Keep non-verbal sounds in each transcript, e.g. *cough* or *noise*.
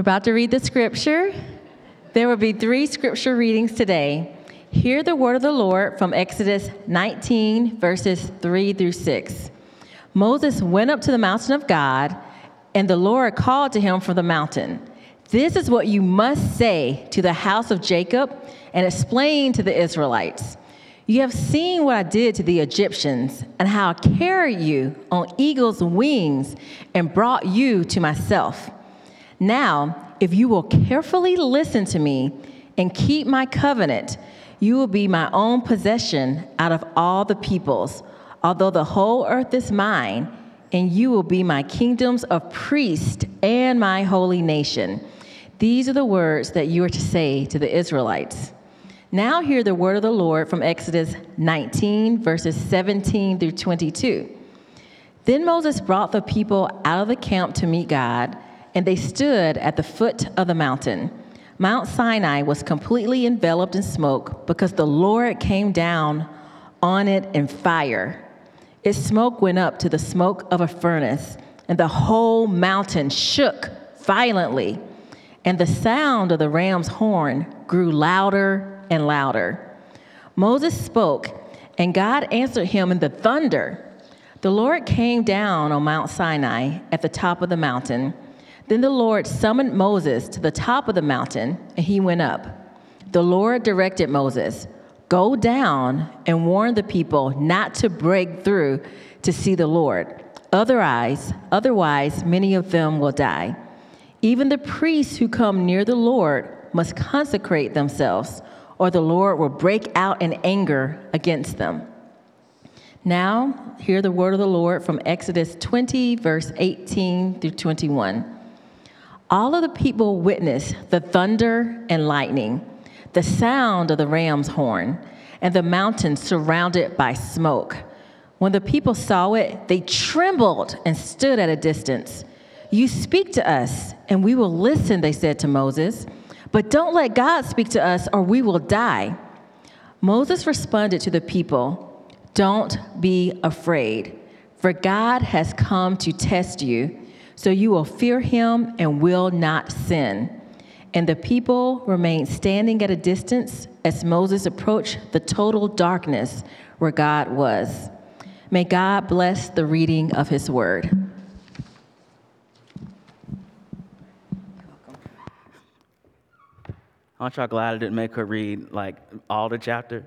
We're about to read the scripture. There will be three scripture readings today. Hear the word of the Lord from Exodus 19, verses 3 through 6. Moses went up to the mountain of God, and the Lord called to him from the mountain. This is what you must say to the house of Jacob and explain to the Israelites. You have seen what I did to the Egyptians and how I carried you on eagle's wings and brought you to myself. Now, if you will carefully listen to me and keep my covenant, you will be my own possession out of all the peoples, although the whole earth is mine, and you will be my kingdoms of priests and my holy nation. These are the words that you are to say to the Israelites. Now, hear the word of the Lord from Exodus 19, verses 17 through 22. Then Moses brought the people out of the camp to meet God, and they stood at the foot of the mountain. Mount Sinai was completely enveloped in smoke because the Lord came down on it in fire. Its smoke went up to the smoke of a furnace, and the whole mountain shook violently. And the sound of the ram's horn grew louder and louder. Moses spoke, and God answered him in the thunder. The Lord came down on Mount Sinai at the top of the mountain. Then the Lord summoned Moses to the top of the mountain, and he went up. The Lord directed Moses, Go down and warn the people not to break through to see the Lord. Otherwise, otherwise many of them will die. Even the priests who come near the Lord must consecrate themselves or the Lord will break out in anger against them. Now, hear the word of the Lord from Exodus 20, verse 18 through 21. All of the people witnessed the thunder and lightning, the sound of the ram's horn, and the mountain surrounded by smoke. When the people saw it, they trembled and stood at a distance. You speak to us, and we will listen, they said to Moses. But don't let God speak to us, or we will die. Moses responded to the people Don't be afraid, for God has come to test you, so you will fear him and will not sin. And the people remained standing at a distance as Moses approached the total darkness where God was. May God bless the reading of his word. Aren't y'all glad I didn't make her read like all the chapter?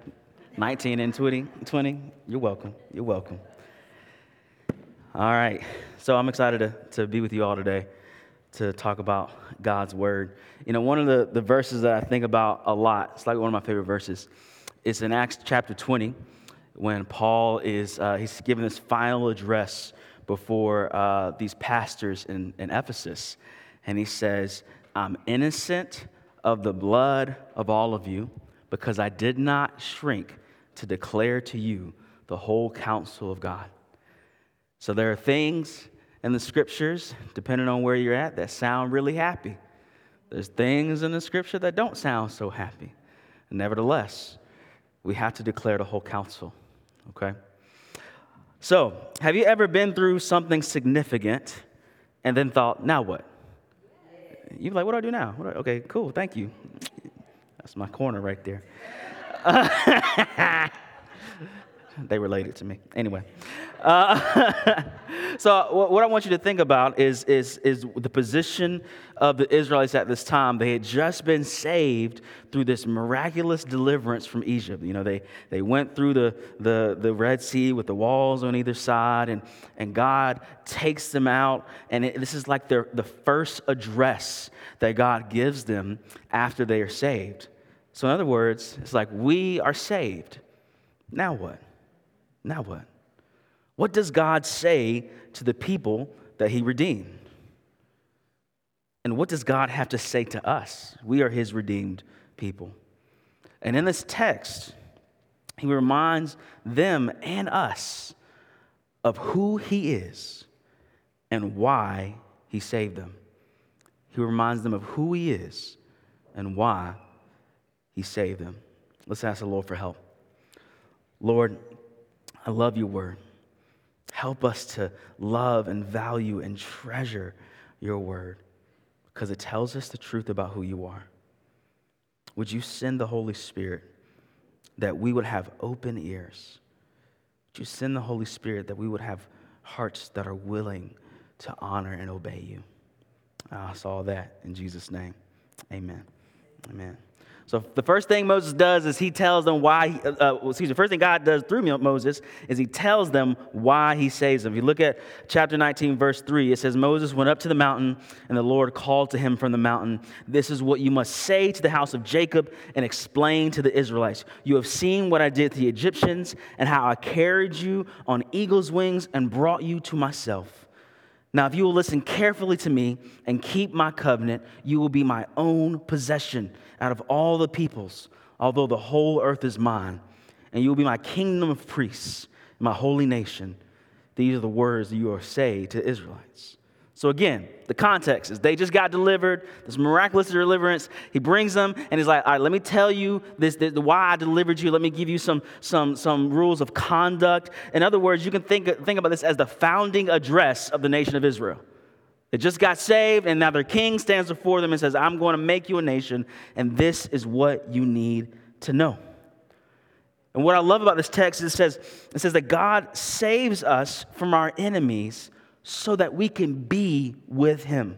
19 and 20? 20? You're welcome. You're welcome. All right. So I'm excited to, to be with you all today to talk about God's word. You know, one of the, the verses that I think about a lot, it's like one of my favorite verses, is in Acts chapter 20 when Paul is, uh, he's giving this final address before uh, these pastors in, in Ephesus. And he says, I'm innocent of the blood of all of you, because I did not shrink to declare to you the whole counsel of God. So there are things in the scriptures, depending on where you're at, that sound really happy. There's things in the scripture that don't sound so happy. Nevertheless, we have to declare the whole counsel, okay? So, have you ever been through something significant and then thought, now what? You're like, what do I do now? I, okay, cool, thank you. That's my corner right there. *laughs* they related to me. Anyway. Uh, *laughs* so, what I want you to think about is, is, is the position of the Israelites at this time. They had just been saved through this miraculous deliverance from Egypt. You know, they, they went through the, the, the Red Sea with the walls on either side, and, and God takes them out. And it, this is like their, the first address that God gives them after they are saved. So, in other words, it's like we are saved. Now what? Now what? What does God say to the people that He redeemed? And what does God have to say to us? We are His redeemed people. And in this text, He reminds them and us of who He is and why He saved them. He reminds them of who He is and why He saved them. Let's ask the Lord for help. Lord, I love your word. Help us to love and value and treasure your word because it tells us the truth about who you are. Would you send the Holy Spirit that we would have open ears? Would you send the Holy Spirit that we would have hearts that are willing to honor and obey you? I saw that in Jesus' name. Amen. Amen. So the first thing Moses does is he tells them why. Uh, uh excuse me. The first thing God does through Moses is he tells them why he saves them. If you look at chapter 19, verse 3, it says Moses went up to the mountain, and the Lord called to him from the mountain. This is what you must say to the house of Jacob and explain to the Israelites. You have seen what I did to the Egyptians and how I carried you on eagle's wings and brought you to myself. Now, if you will listen carefully to me and keep my covenant, you will be my own possession out of all the peoples, although the whole earth is mine. And you will be my kingdom of priests, my holy nation. These are the words that you are say to Israelites. So again, the context is they just got delivered, this miraculous deliverance. He brings them and he's like, all right, let me tell you this, this, why I delivered you. Let me give you some, some, some rules of conduct. In other words, you can think, think about this as the founding address of the nation of Israel. They just got saved, and now their king stands before them and says, I'm going to make you a nation, and this is what you need to know. And what I love about this text is it says, it says that God saves us from our enemies so that we can be with Him.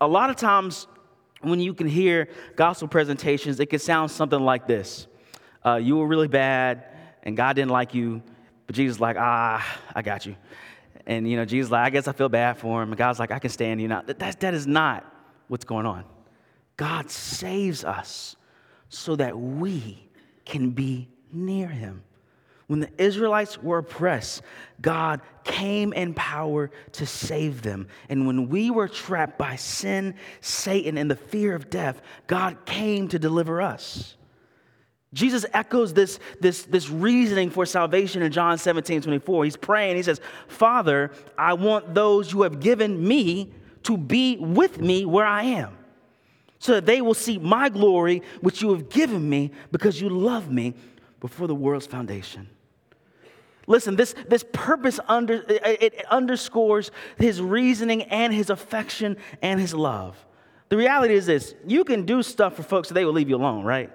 A lot of times, when you can hear gospel presentations, it can sound something like this uh, You were really bad, and God didn't like you, but Jesus like, ah, I got you. And, you know, Jesus like, I guess I feel bad for him. And God's like, I can stand you now. That, that is not what's going on. God saves us so that we can be near him. When the Israelites were oppressed, God came in power to save them. And when we were trapped by sin, Satan, and the fear of death, God came to deliver us. Jesus echoes this, this, this reasoning for salvation in John 17, 24. He's praying, he says, Father, I want those you have given me to be with me where I am, so that they will see my glory, which you have given me because you love me before the world's foundation. Listen, this, this purpose under, it underscores his reasoning and his affection and his love. The reality is this you can do stuff for folks so they will leave you alone, right?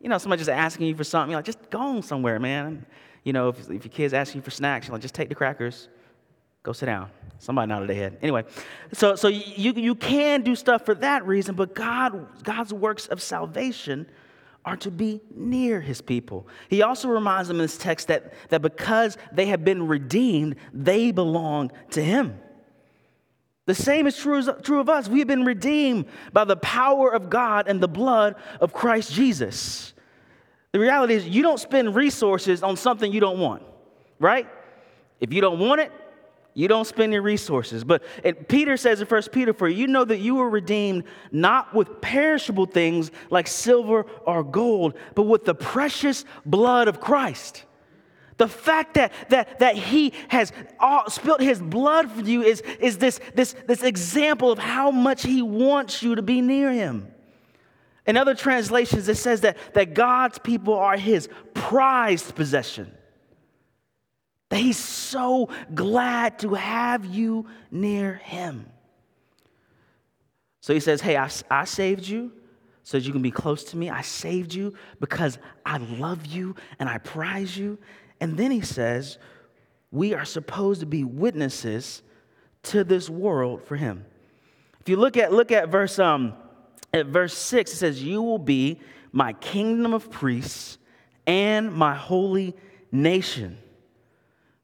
You know, somebody just asking you for something, you're like, just go on somewhere, man. You know, if, if your kid's asking you for snacks, you're like, just take the crackers, go sit down. Somebody nodded their head. Anyway, so, so you, you can do stuff for that reason, but God, God's works of salvation are to be near his people. He also reminds them in this text that, that because they have been redeemed, they belong to him. The same is true, true of us. We have been redeemed by the power of God and the blood of Christ Jesus. The reality is, you don't spend resources on something you don't want, right? If you don't want it, you don't spend your resources. But Peter says in 1 Peter, for you know that you were redeemed not with perishable things like silver or gold, but with the precious blood of Christ. The fact that, that, that he has all, spilt his blood for you is, is this, this, this example of how much he wants you to be near him. In other translations, it says that, that God's people are his prized possession that he's so glad to have you near him. So he says, Hey, I, I saved you so that you can be close to me. I saved you because I love you and I prize you. And then he says, We are supposed to be witnesses to this world for him. If you look at look at verse um at verse 6 it says you will be my kingdom of priests and my holy nation.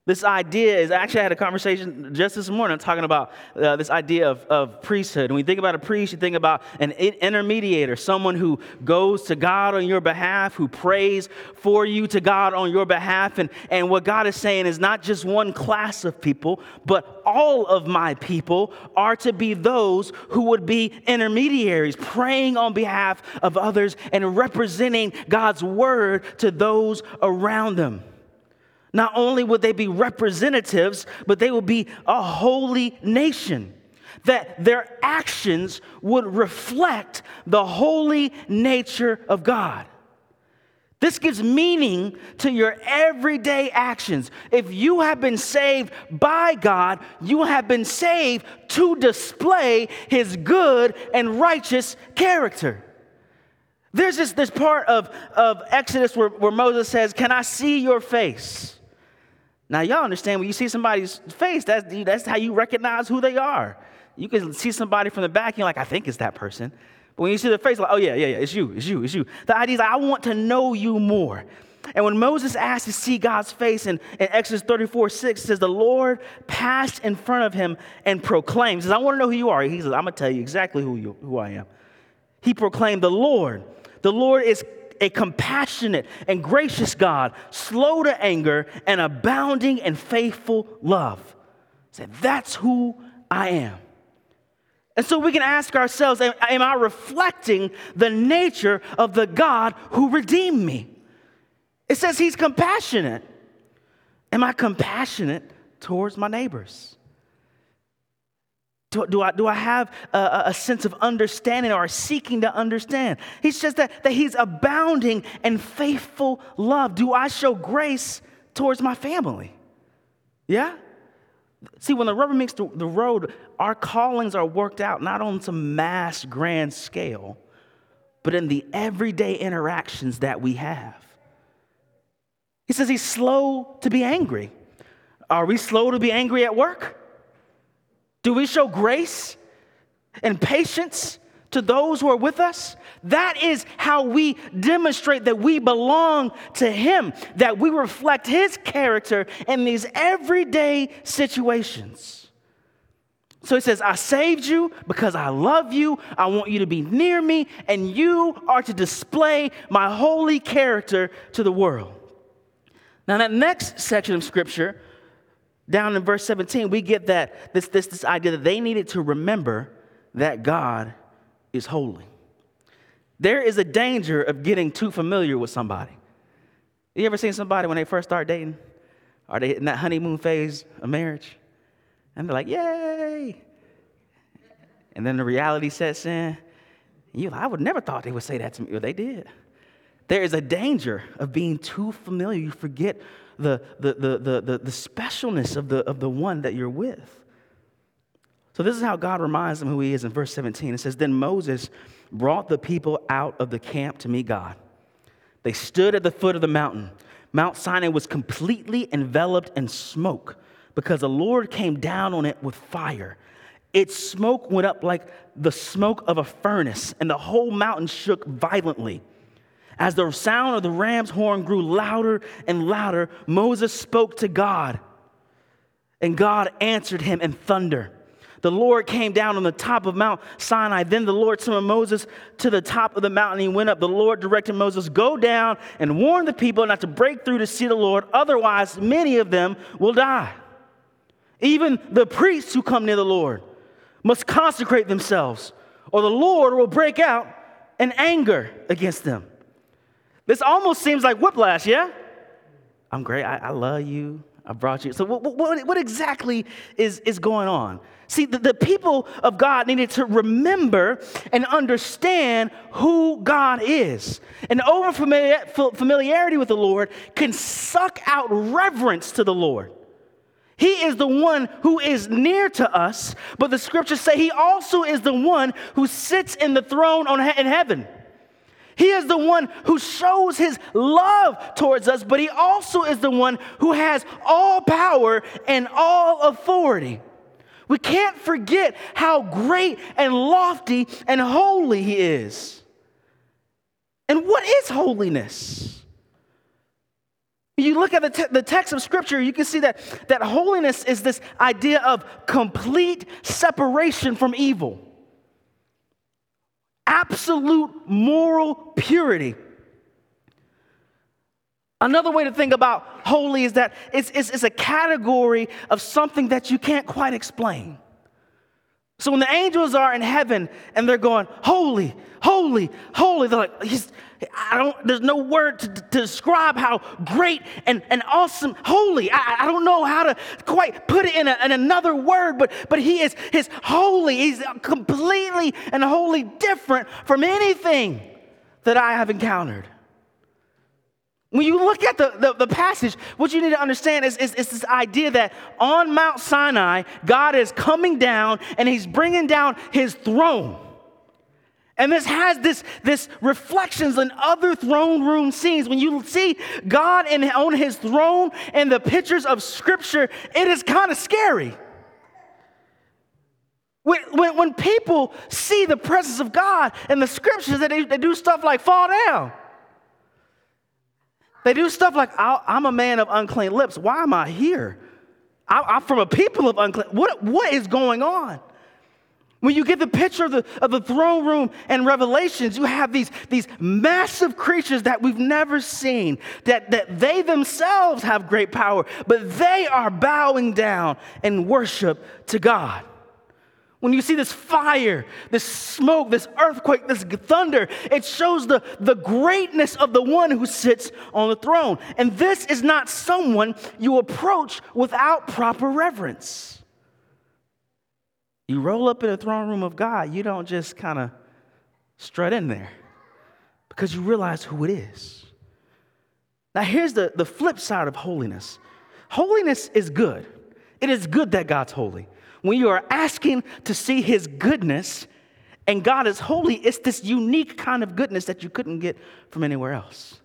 This idea is actually, I had a conversation just this morning talking about uh, this idea of, of priesthood. When we think about a priest, you think about an intermediator, someone who goes to God on your behalf, who prays for you to God on your behalf. And, and what God is saying is not just one class of people, but all of my people are to be those who would be intermediaries, praying on behalf of others and representing God's word to those around them. Not only would they be representatives, but they would be a holy nation. That their actions would reflect the holy nature of God. This gives meaning to your everyday actions. If you have been saved by God, you have been saved to display his good and righteous character. There's this, this part of, of Exodus where, where Moses says, Can I see your face? Now, y'all understand when you see somebody's face, that's, that's how you recognize who they are. You can see somebody from the back, and you're like, I think it's that person. But when you see the face, like, oh, yeah, yeah, yeah, it's you, it's you, it's you. The idea is, like, I want to know you more. And when Moses asked to see God's face in, in Exodus 34 6, says, The Lord passed in front of him and proclaimed, says, I want to know who you are. He says, I'm going to tell you exactly who, you, who I am. He proclaimed, The Lord. The Lord is a compassionate and gracious God, slow to anger and abounding in faithful love. Said, That's who I am. And so we can ask ourselves am, am I reflecting the nature of the God who redeemed me? It says he's compassionate. Am I compassionate towards my neighbors? Do, do, I, do I have a, a, sense of understanding or seeking to understand? He says that, that he's abounding in faithful love. Do I show grace towards my family? Yeah? See, when the rubber meets the, the road, our callings are worked out not on some mass grand scale, but in the everyday interactions that we have. He says he's slow to be angry. Are we slow to be angry at work? Do we show grace and patience to those who are with us? That is how we demonstrate that we belong to Him, that we reflect His character in these everyday situations. So he says, I saved you because I love you. I want you to be near me, and you are to display my holy character to the world. Now, that next section of scripture down in verse 17, we get that this, this, this idea that they needed to remember that God is holy. There is a danger of getting too familiar with somebody. You ever seen somebody when they first start dating? Are they in that honeymoon phase of marriage? And they're like, yay! And then the reality sets in. You, I would never thought they would say that to me. Well, they did. There is a danger of being too familiar. You forget the, the, the, the, the, specialness of the, of the one that you're with. So, this is how God reminds them who He is in verse 17. It says, Then Moses brought the people out of the camp to meet God. They stood at the foot of the mountain. Mount Sinai was completely enveloped in smoke because the Lord came down on it with fire. Its smoke went up like the smoke of a furnace, and the whole mountain shook violently. As the sound of the ram's horn grew louder and louder, Moses spoke to God, and God answered him in thunder. The Lord came down on the top of Mount Sinai. Then the Lord summoned Moses to the top of the mountain. He went up. The Lord directed Moses, Go down and warn the people not to break through to see the Lord, otherwise, many of them will die. Even the priests who come near the Lord must consecrate themselves, or the Lord will break out in anger against them. This almost seems like whiplash, yeah? I'm great. I, I love you. I brought you. So, what, what, what exactly is, is going on? See, the, the, people of God needed to remember and understand who God is. And over familiarity with the Lord can suck out reverence to the Lord. He is the one who is near to us, but the scriptures say he also is the one who sits in the throne on, in heaven. He is the one who shows his love towards us, but he also is the one who has all power and all authority. We can't forget how great and lofty and holy he is. And what is holiness? You look at the, te- the text of Scripture, you can see that, that holiness is this idea of complete separation from evil absolute moral purity. Another way to think about holy is that it's, it's, it's, a category of something that you can't quite explain. So when the angels are in heaven and they're going, holy, holy, holy, they're like, I don't, there's no word to, to describe how great and, and awesome, holy. I, I don't know how to quite put it in, a, in another word, but, but he is his holy. He's completely and wholly different from anything that I have encountered. When you look at the, the, the, passage, what you need to understand is, is, is, this idea that on Mount Sinai, God is coming down and he's bringing down his throne. And this has this, this reflections in other throne room scenes. When you see God in, on his throne and the pictures of scripture, it is kind of scary. When, when, when, people see the presence of God and the scriptures, they, they do stuff like fall down. They do stuff like, I'm a man of unclean lips. Why am I here? I, am from a people of unclean. What, what is going on? When you get the picture of the, of the throne room and Revelations, you have these, these massive creatures that we've never seen, that, that they themselves have great power, but they are bowing down in worship to God. When you see this fire, this smoke, this earthquake, this thunder, it shows the, the greatness of the one who sits on the throne. And this is not someone you approach without proper reverence. You roll up in the throne room of God, you don't just kind of strut in there because you realize who it is. Now, here's the, the flip side of holiness holiness is good, it is good that God's holy when you are asking to see his goodness and God is holy, it's this unique kind of goodness that you couldn't get from anywhere else.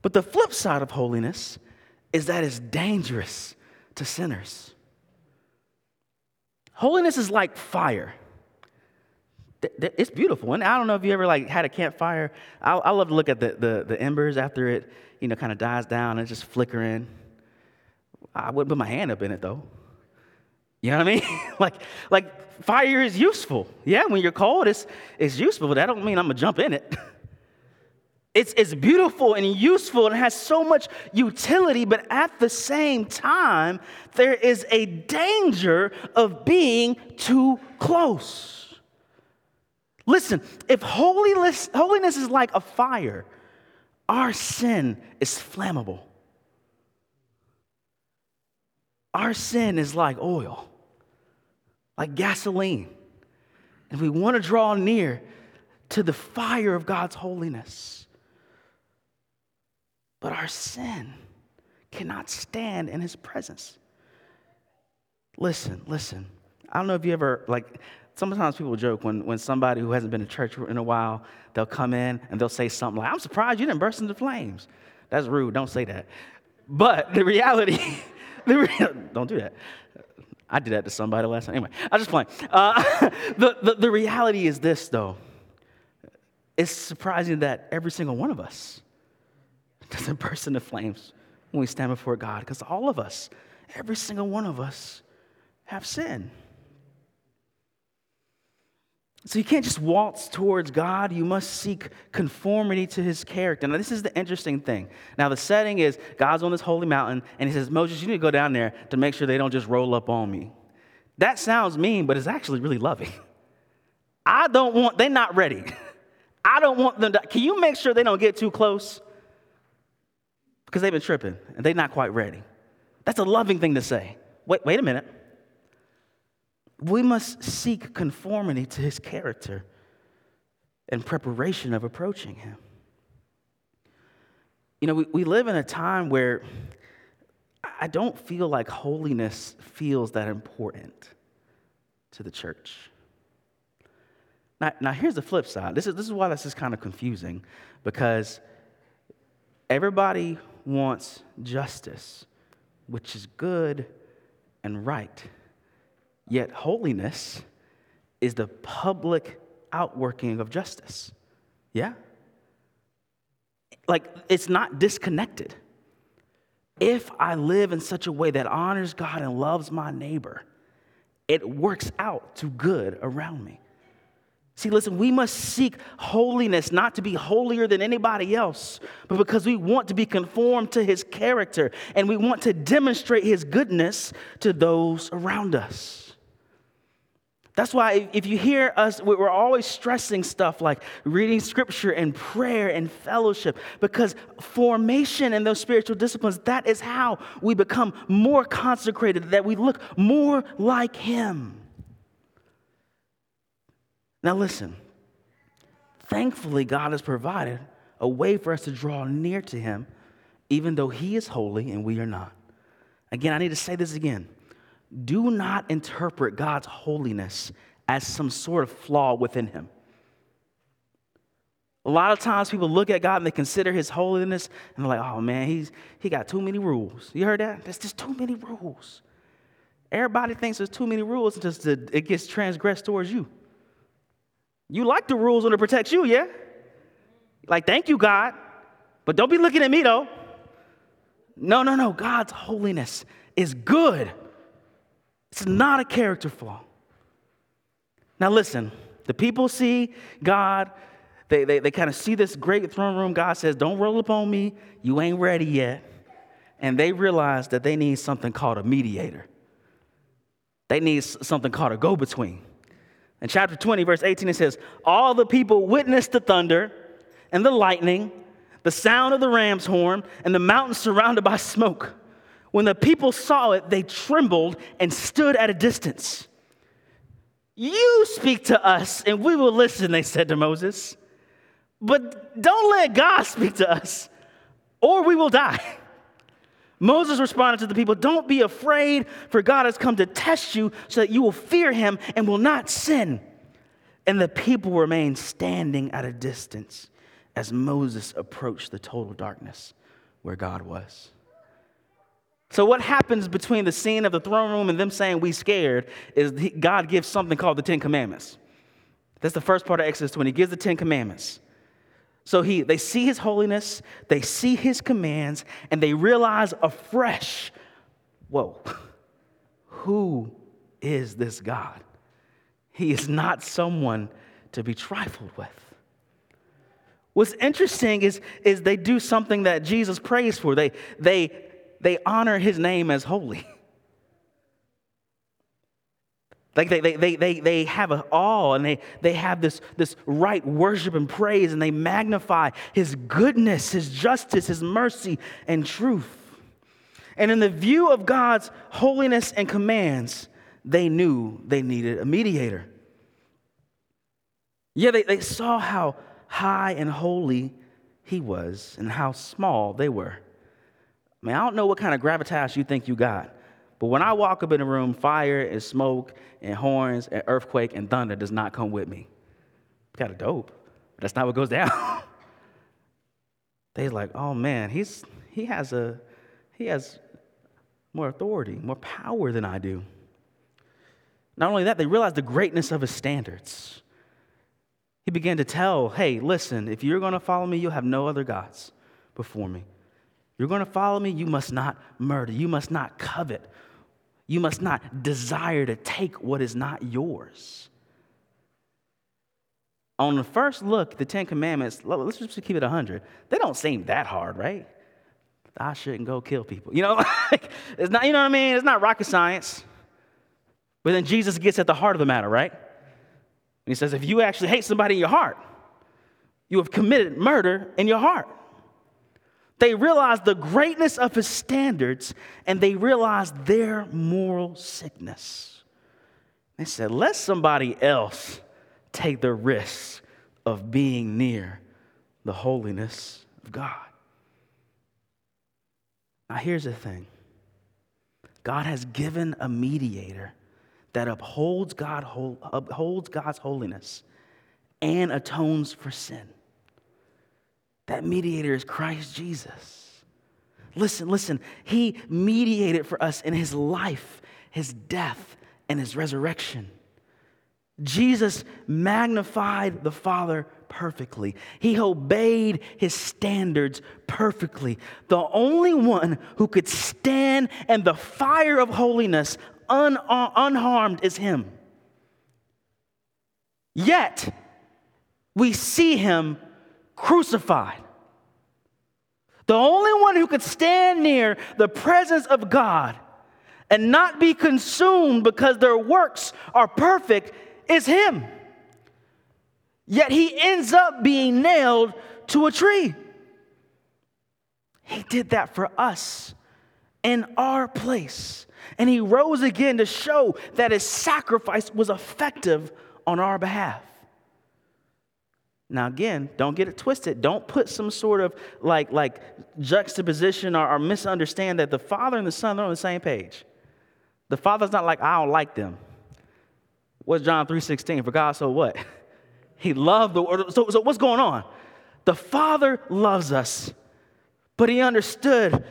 But the flip side of holiness is that it's dangerous to sinners. Holiness is like fire. It's beautiful. And I don't know if you ever like had a campfire. I, I love to look at the, the, the embers after it, you know, kind of dies down and just flickering. I wouldn't put my hand up in it though. You know what I mean? *laughs* like, like fire is useful. Yeah, when you're cold, it's, it's useful, but that don't mean I'm gonna jump in it. *laughs* it's, it's beautiful and useful and has so much utility, but at the same time, there is a danger of being too close. Listen, if holiness, holiness is like a fire, our sin is flammable. Our sin is like oil like gasoline. And we want to draw near to the fire of God's holiness. But our sin cannot stand in his presence. Listen, listen. I don't know if you ever, like, sometimes people joke when, when somebody who hasn't been to church in a while, they'll come in and they'll say something like, I'm surprised you didn't burst into flames. That's rude. Don't say that. But the reality, *laughs* the real, don't do that. I did that to somebody last night. Anyway, I'm just playing. Uh, *laughs* the, the, the reality is this, though. It's surprising that every single one of us *laughs* doesn't burst into flames when we stand before God, because all of us, every single one of us, have sin. So you can't just waltz towards God. You must seek conformity to his character. Now, this is the interesting thing. Now, the setting is God's on this holy mountain, and he says, Moses, you need to go down there to make sure they don't just roll up on me. That sounds mean, but it's actually really loving. I don't want, they're not ready. *laughs* I don't want them to, can you make sure they don't get too close? Because they've been tripping and they're not quite ready. That's a loving thing to say. Wait, wait a minute we must seek conformity to his character in preparation of approaching him. You know, we, we live in a time where I don't feel like holiness feels that important to the church. Now, now here's the flip side. This is, this is why this is kind of confusing because everybody wants justice, which is good and right. Yet holiness is the public outworking of justice. Yeah? Like it's not disconnected. If I live in such a way that honors God and loves my neighbor, it works out to good around me. See, listen, we must seek holiness not to be holier than anybody else, but because we want to be conformed to his character and we want to demonstrate his goodness to those around us. That's why if you hear us, we're always stressing stuff like reading scripture and prayer and fellowship, because formation in those spiritual disciplines, that is how we become more consecrated, that we look more like Him. Now, listen, thankfully, God has provided a way for us to draw near to Him even though he is holy and we are not. Again, I need to say this again. Do not interpret God's holiness as some sort of flaw within him. A lot of times people look at God and they consider his holiness and they're like, oh man, he's, he got too many rules. You heard that? There's just too many rules. Everybody thinks there's too many rules until it gets transgressed towards you. You like the rules when it protects you, yeah? Like, thank you, God. But don't be looking at me though. No, no, no. God's holiness is good. It's not a character flaw. Now, listen, the people see God, they, they, they kind of see this great throne room. God says, Don't roll up on me. You ain't ready yet. And they realize that they need something called a mediator, they need something called a go between. In chapter 20, verse 18, it says, All the people witnessed the thunder and the lightning, the sound of the ram's horn, and the mountains surrounded by smoke. When the people saw it, they trembled and stood at a distance. You speak to us, and we will listen, they said to Moses. But don't let God speak to us, or we will die. *laughs* Moses responded to the people, Don't be afraid, for God has come to test you so that you will fear him and will not sin. And the people remained standing at a distance as Moses approached the total darkness where God was. So, what happens between the scene of the throne room and them saying we scared is God gives something called the Ten Commandments. That's the first part of Exodus 20. He gives the Ten Commandments. So he, they see his holiness, they see his commands, and they realize afresh whoa, *laughs* who is this God? He is not someone to be trifled with. What's interesting is, is they do something that Jesus prays for. They, they they honor his name as holy. *laughs* Like they, they, they, they, they have an awe and they, they have this, this right worship and praise and they magnify his goodness, his justice, his mercy, and truth. And in the view of God's holiness and commands, they knew they needed a mediator. Yeah, they, they saw how high and holy he was and how small they were. I mean, I don't know what kind of gravitas you think you got, but when I walk up in a room, fire and smoke and horns and earthquake and thunder does not come with me. Kind of dope, but that's not what goes *laughs* down. They're like, oh man, he's he has a he has more authority, more power than I do. Not only that, they realized the greatness of his standards. He began to tell, hey, listen, if you're going to follow me, you'll have no other gods before me. You're going to follow me, you must not murder. You must not covet. You must not desire to take what is not yours. On the first look, the Ten Commandments, let's just keep it 100. They don't seem that hard, right? I shouldn't go kill people. You know, *laughs* it's not, you know what I mean? It's not rocket science. But then Jesus gets at the heart of the matter, right? And he says, if you actually hate somebody in your heart, you have committed murder in your heart. They realized the greatness of his standards and they realized their moral sickness. They said, let somebody else take the risk of being near the holiness of God. Now, here's the thing God has given a mediator that upholds, God, upholds God's holiness and atones for sin. That mediator is Christ Jesus. Listen, listen. He mediated for us in his life, his death, and his resurrection. Jesus magnified the Father perfectly. He obeyed his standards perfectly. The only one who could stand in the fire of holiness un- uh, unharmed is him. Yet, we see him crucified. The only one who could stand near the presence of God and not be consumed because their works are perfect is Him. Yet He ends up being nailed to a tree. He did that for us in our place. And He rose again to show that His sacrifice was effective on our behalf. Now again, don't get it twisted. Don't put some sort of like like juxtaposition or, or misunderstand that the Father and the Son are on the same page. The Father's not like I don't like them. What's John 3:16? For God so what? *laughs* He loved the world. So, so what's going on? The Father loves us, but he understood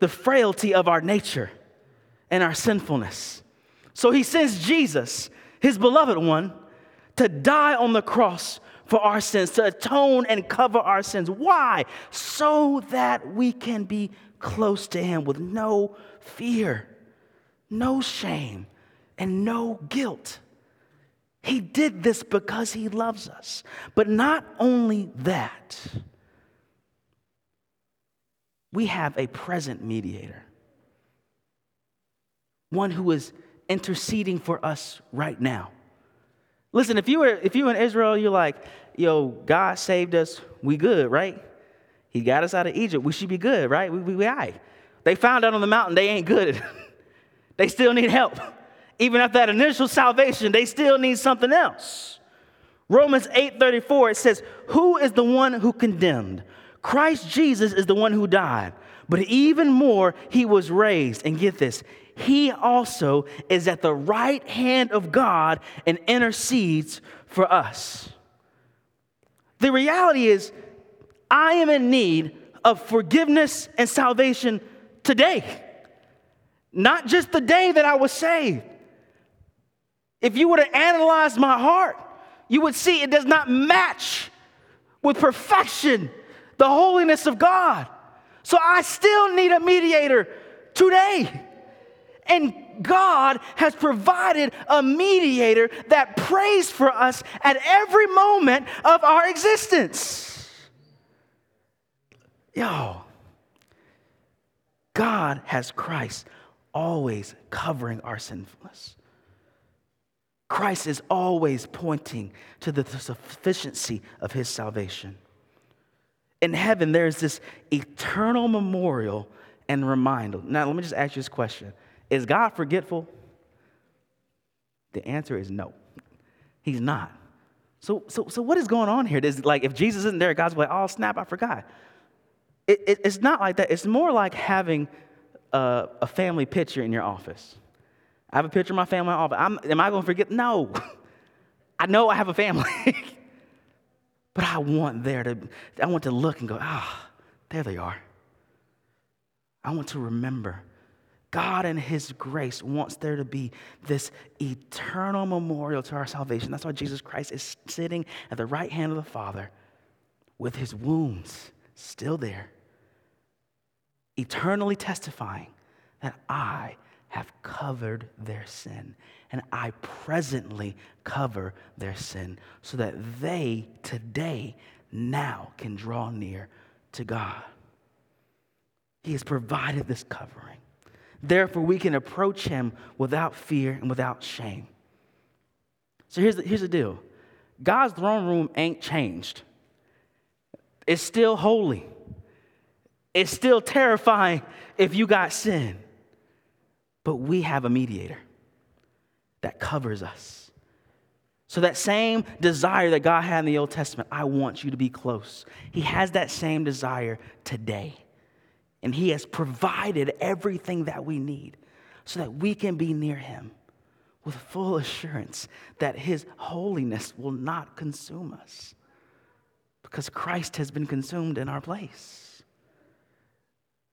the frailty of our nature and our sinfulness. So he sends Jesus, his beloved one, to die on the cross for our sins, to atone and cover our sins. Why? So that we can be close to him with no fear, no shame, and no guilt. He did this because he loves us. But not only that, we have a present mediator, one who is interceding for us right now. Listen, if you were if you were in Israel, you're like, yo, God saved us, we good, right? He got us out of Egypt. We should be good, right? We, we, we right. They found out on the mountain they ain't good. *laughs* they still need help even after that initial salvation, they still need something else. Romans 8:34 it says, "Who is the one who condemned? Christ Jesus is the one who died, but even more he was raised." And get this, he also is at the right hand of God and intercedes for us. The reality is I am in need of forgiveness and salvation today. Not just the day that I was saved. If you were to analyze my heart, you would see it does not match with perfection the holiness of God. So I still need a mediator today. And God has provided a mediator that prays for us at every moment of our existence. Yo, God has Christ always covering our sinfulness. Christ is always pointing to the sufficiency of his salvation. In heaven, there's this eternal memorial and reminder. Now, let me just ask you this question Is God forgetful? The answer is no. He's not. So, so, so what is going on here? There's like, if Jesus isn't there, God's like, oh, snap, I forgot. It, it, it's not like that. It's more like having a, a family picture in your office. I have a picture of my family in I'm, am I going to forget? No. *laughs* I know I have a family. *laughs* but I want there to, I want to look and go, ah, there they are. I want to remember. God in His grace wants there to be this eternal memorial to our salvation. That's why Jesus Christ is sitting at the right hand of the Father with His wounds still there, eternally testifying that I have covered their sin. And I presently cover their sin so that they today, now, can draw near to God. He has provided this covering. Therefore, we can approach Him without fear and without shame. So here's the, here's the deal God's throne room ain't changed, it's still holy, it's still terrifying if you got sin. But we have a mediator that covers us. So, that same desire that God had in the Old Testament, I want you to be close. He has that same desire today. And He has provided everything that we need so that we can be near Him with full assurance that His holiness will not consume us because Christ has been consumed in our place.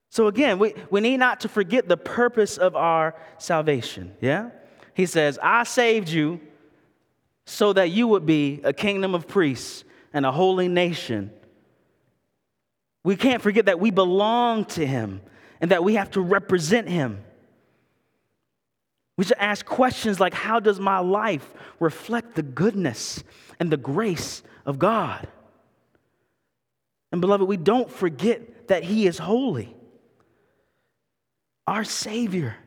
So again, we, we need not to forget the purpose of our salvation. Yeah? He says, I saved you so that you would be a kingdom of priests and a holy nation. We can't forget that we belong to him and that we have to represent him. We should ask questions like How does my life reflect the goodness and the grace of God? And beloved, we don't forget that he is holy. Our Savior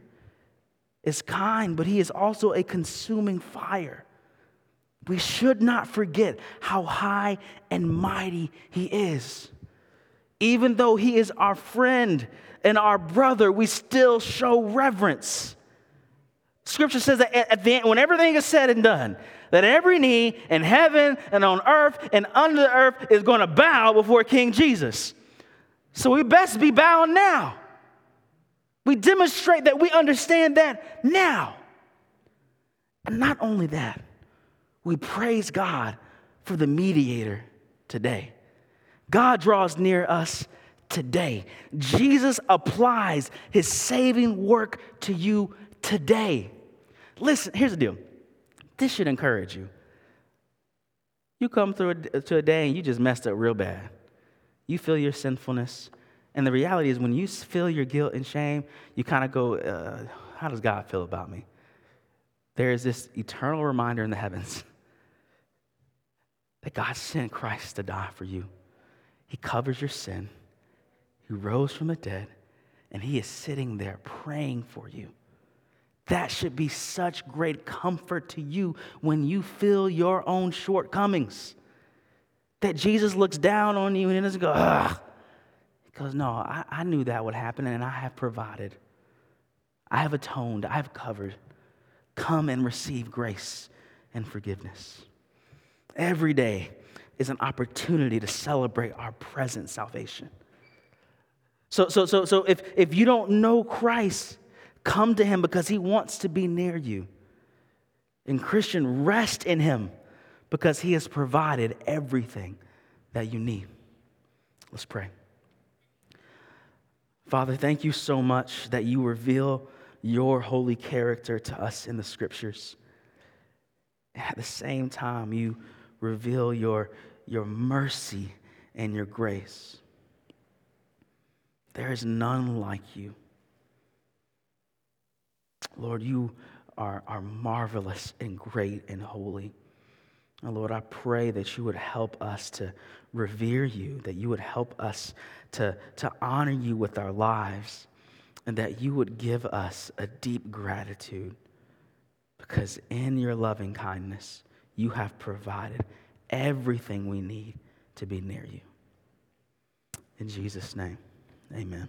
is kind, but He is also a consuming fire. We should not forget how high and mighty He is. Even though He is our friend and our brother, we still show reverence. Scripture says that at the end, when everything is said and done, that every knee in heaven and on earth and under the earth is going to bow before King Jesus. So we best be bowing now. We demonstrate that we understand that now. And not only that, we praise God for the mediator today. God draws near us today. Jesus applies his saving work to you today. Listen, here's the deal. This should encourage you. You come through a, to a day and you just messed up real bad. You feel your sinfulness. And the reality is, when you feel your guilt and shame, you kind of go, uh, How does God feel about me? There is this eternal reminder in the heavens *laughs* that God sent Christ to die for you. He covers your sin, He rose from the dead, and He is sitting there praying for you. That should be such great comfort to you when you feel your own shortcomings. That Jesus looks down on you and he doesn't go, ugh. He goes, No, I, I knew that would happen and I have provided. I have atoned, I have covered. Come and receive grace and forgiveness. Every day is an opportunity to celebrate our present salvation. So, so, so, so if, if you don't know Christ, Come to him because he wants to be near you. And Christian, rest in him because he has provided everything that you need. Let's pray. Father, thank you so much that you reveal your holy character to us in the scriptures. And At the same time, you reveal your, your mercy and your grace. There is none like you. Lord, you are, are marvelous and great and holy. And Lord, I pray that you would help us to revere you, that you would help us to, to honor you with our lives, and that you would give us a deep gratitude because in your loving kindness, you have provided everything we need to be near you. In Jesus' name, amen.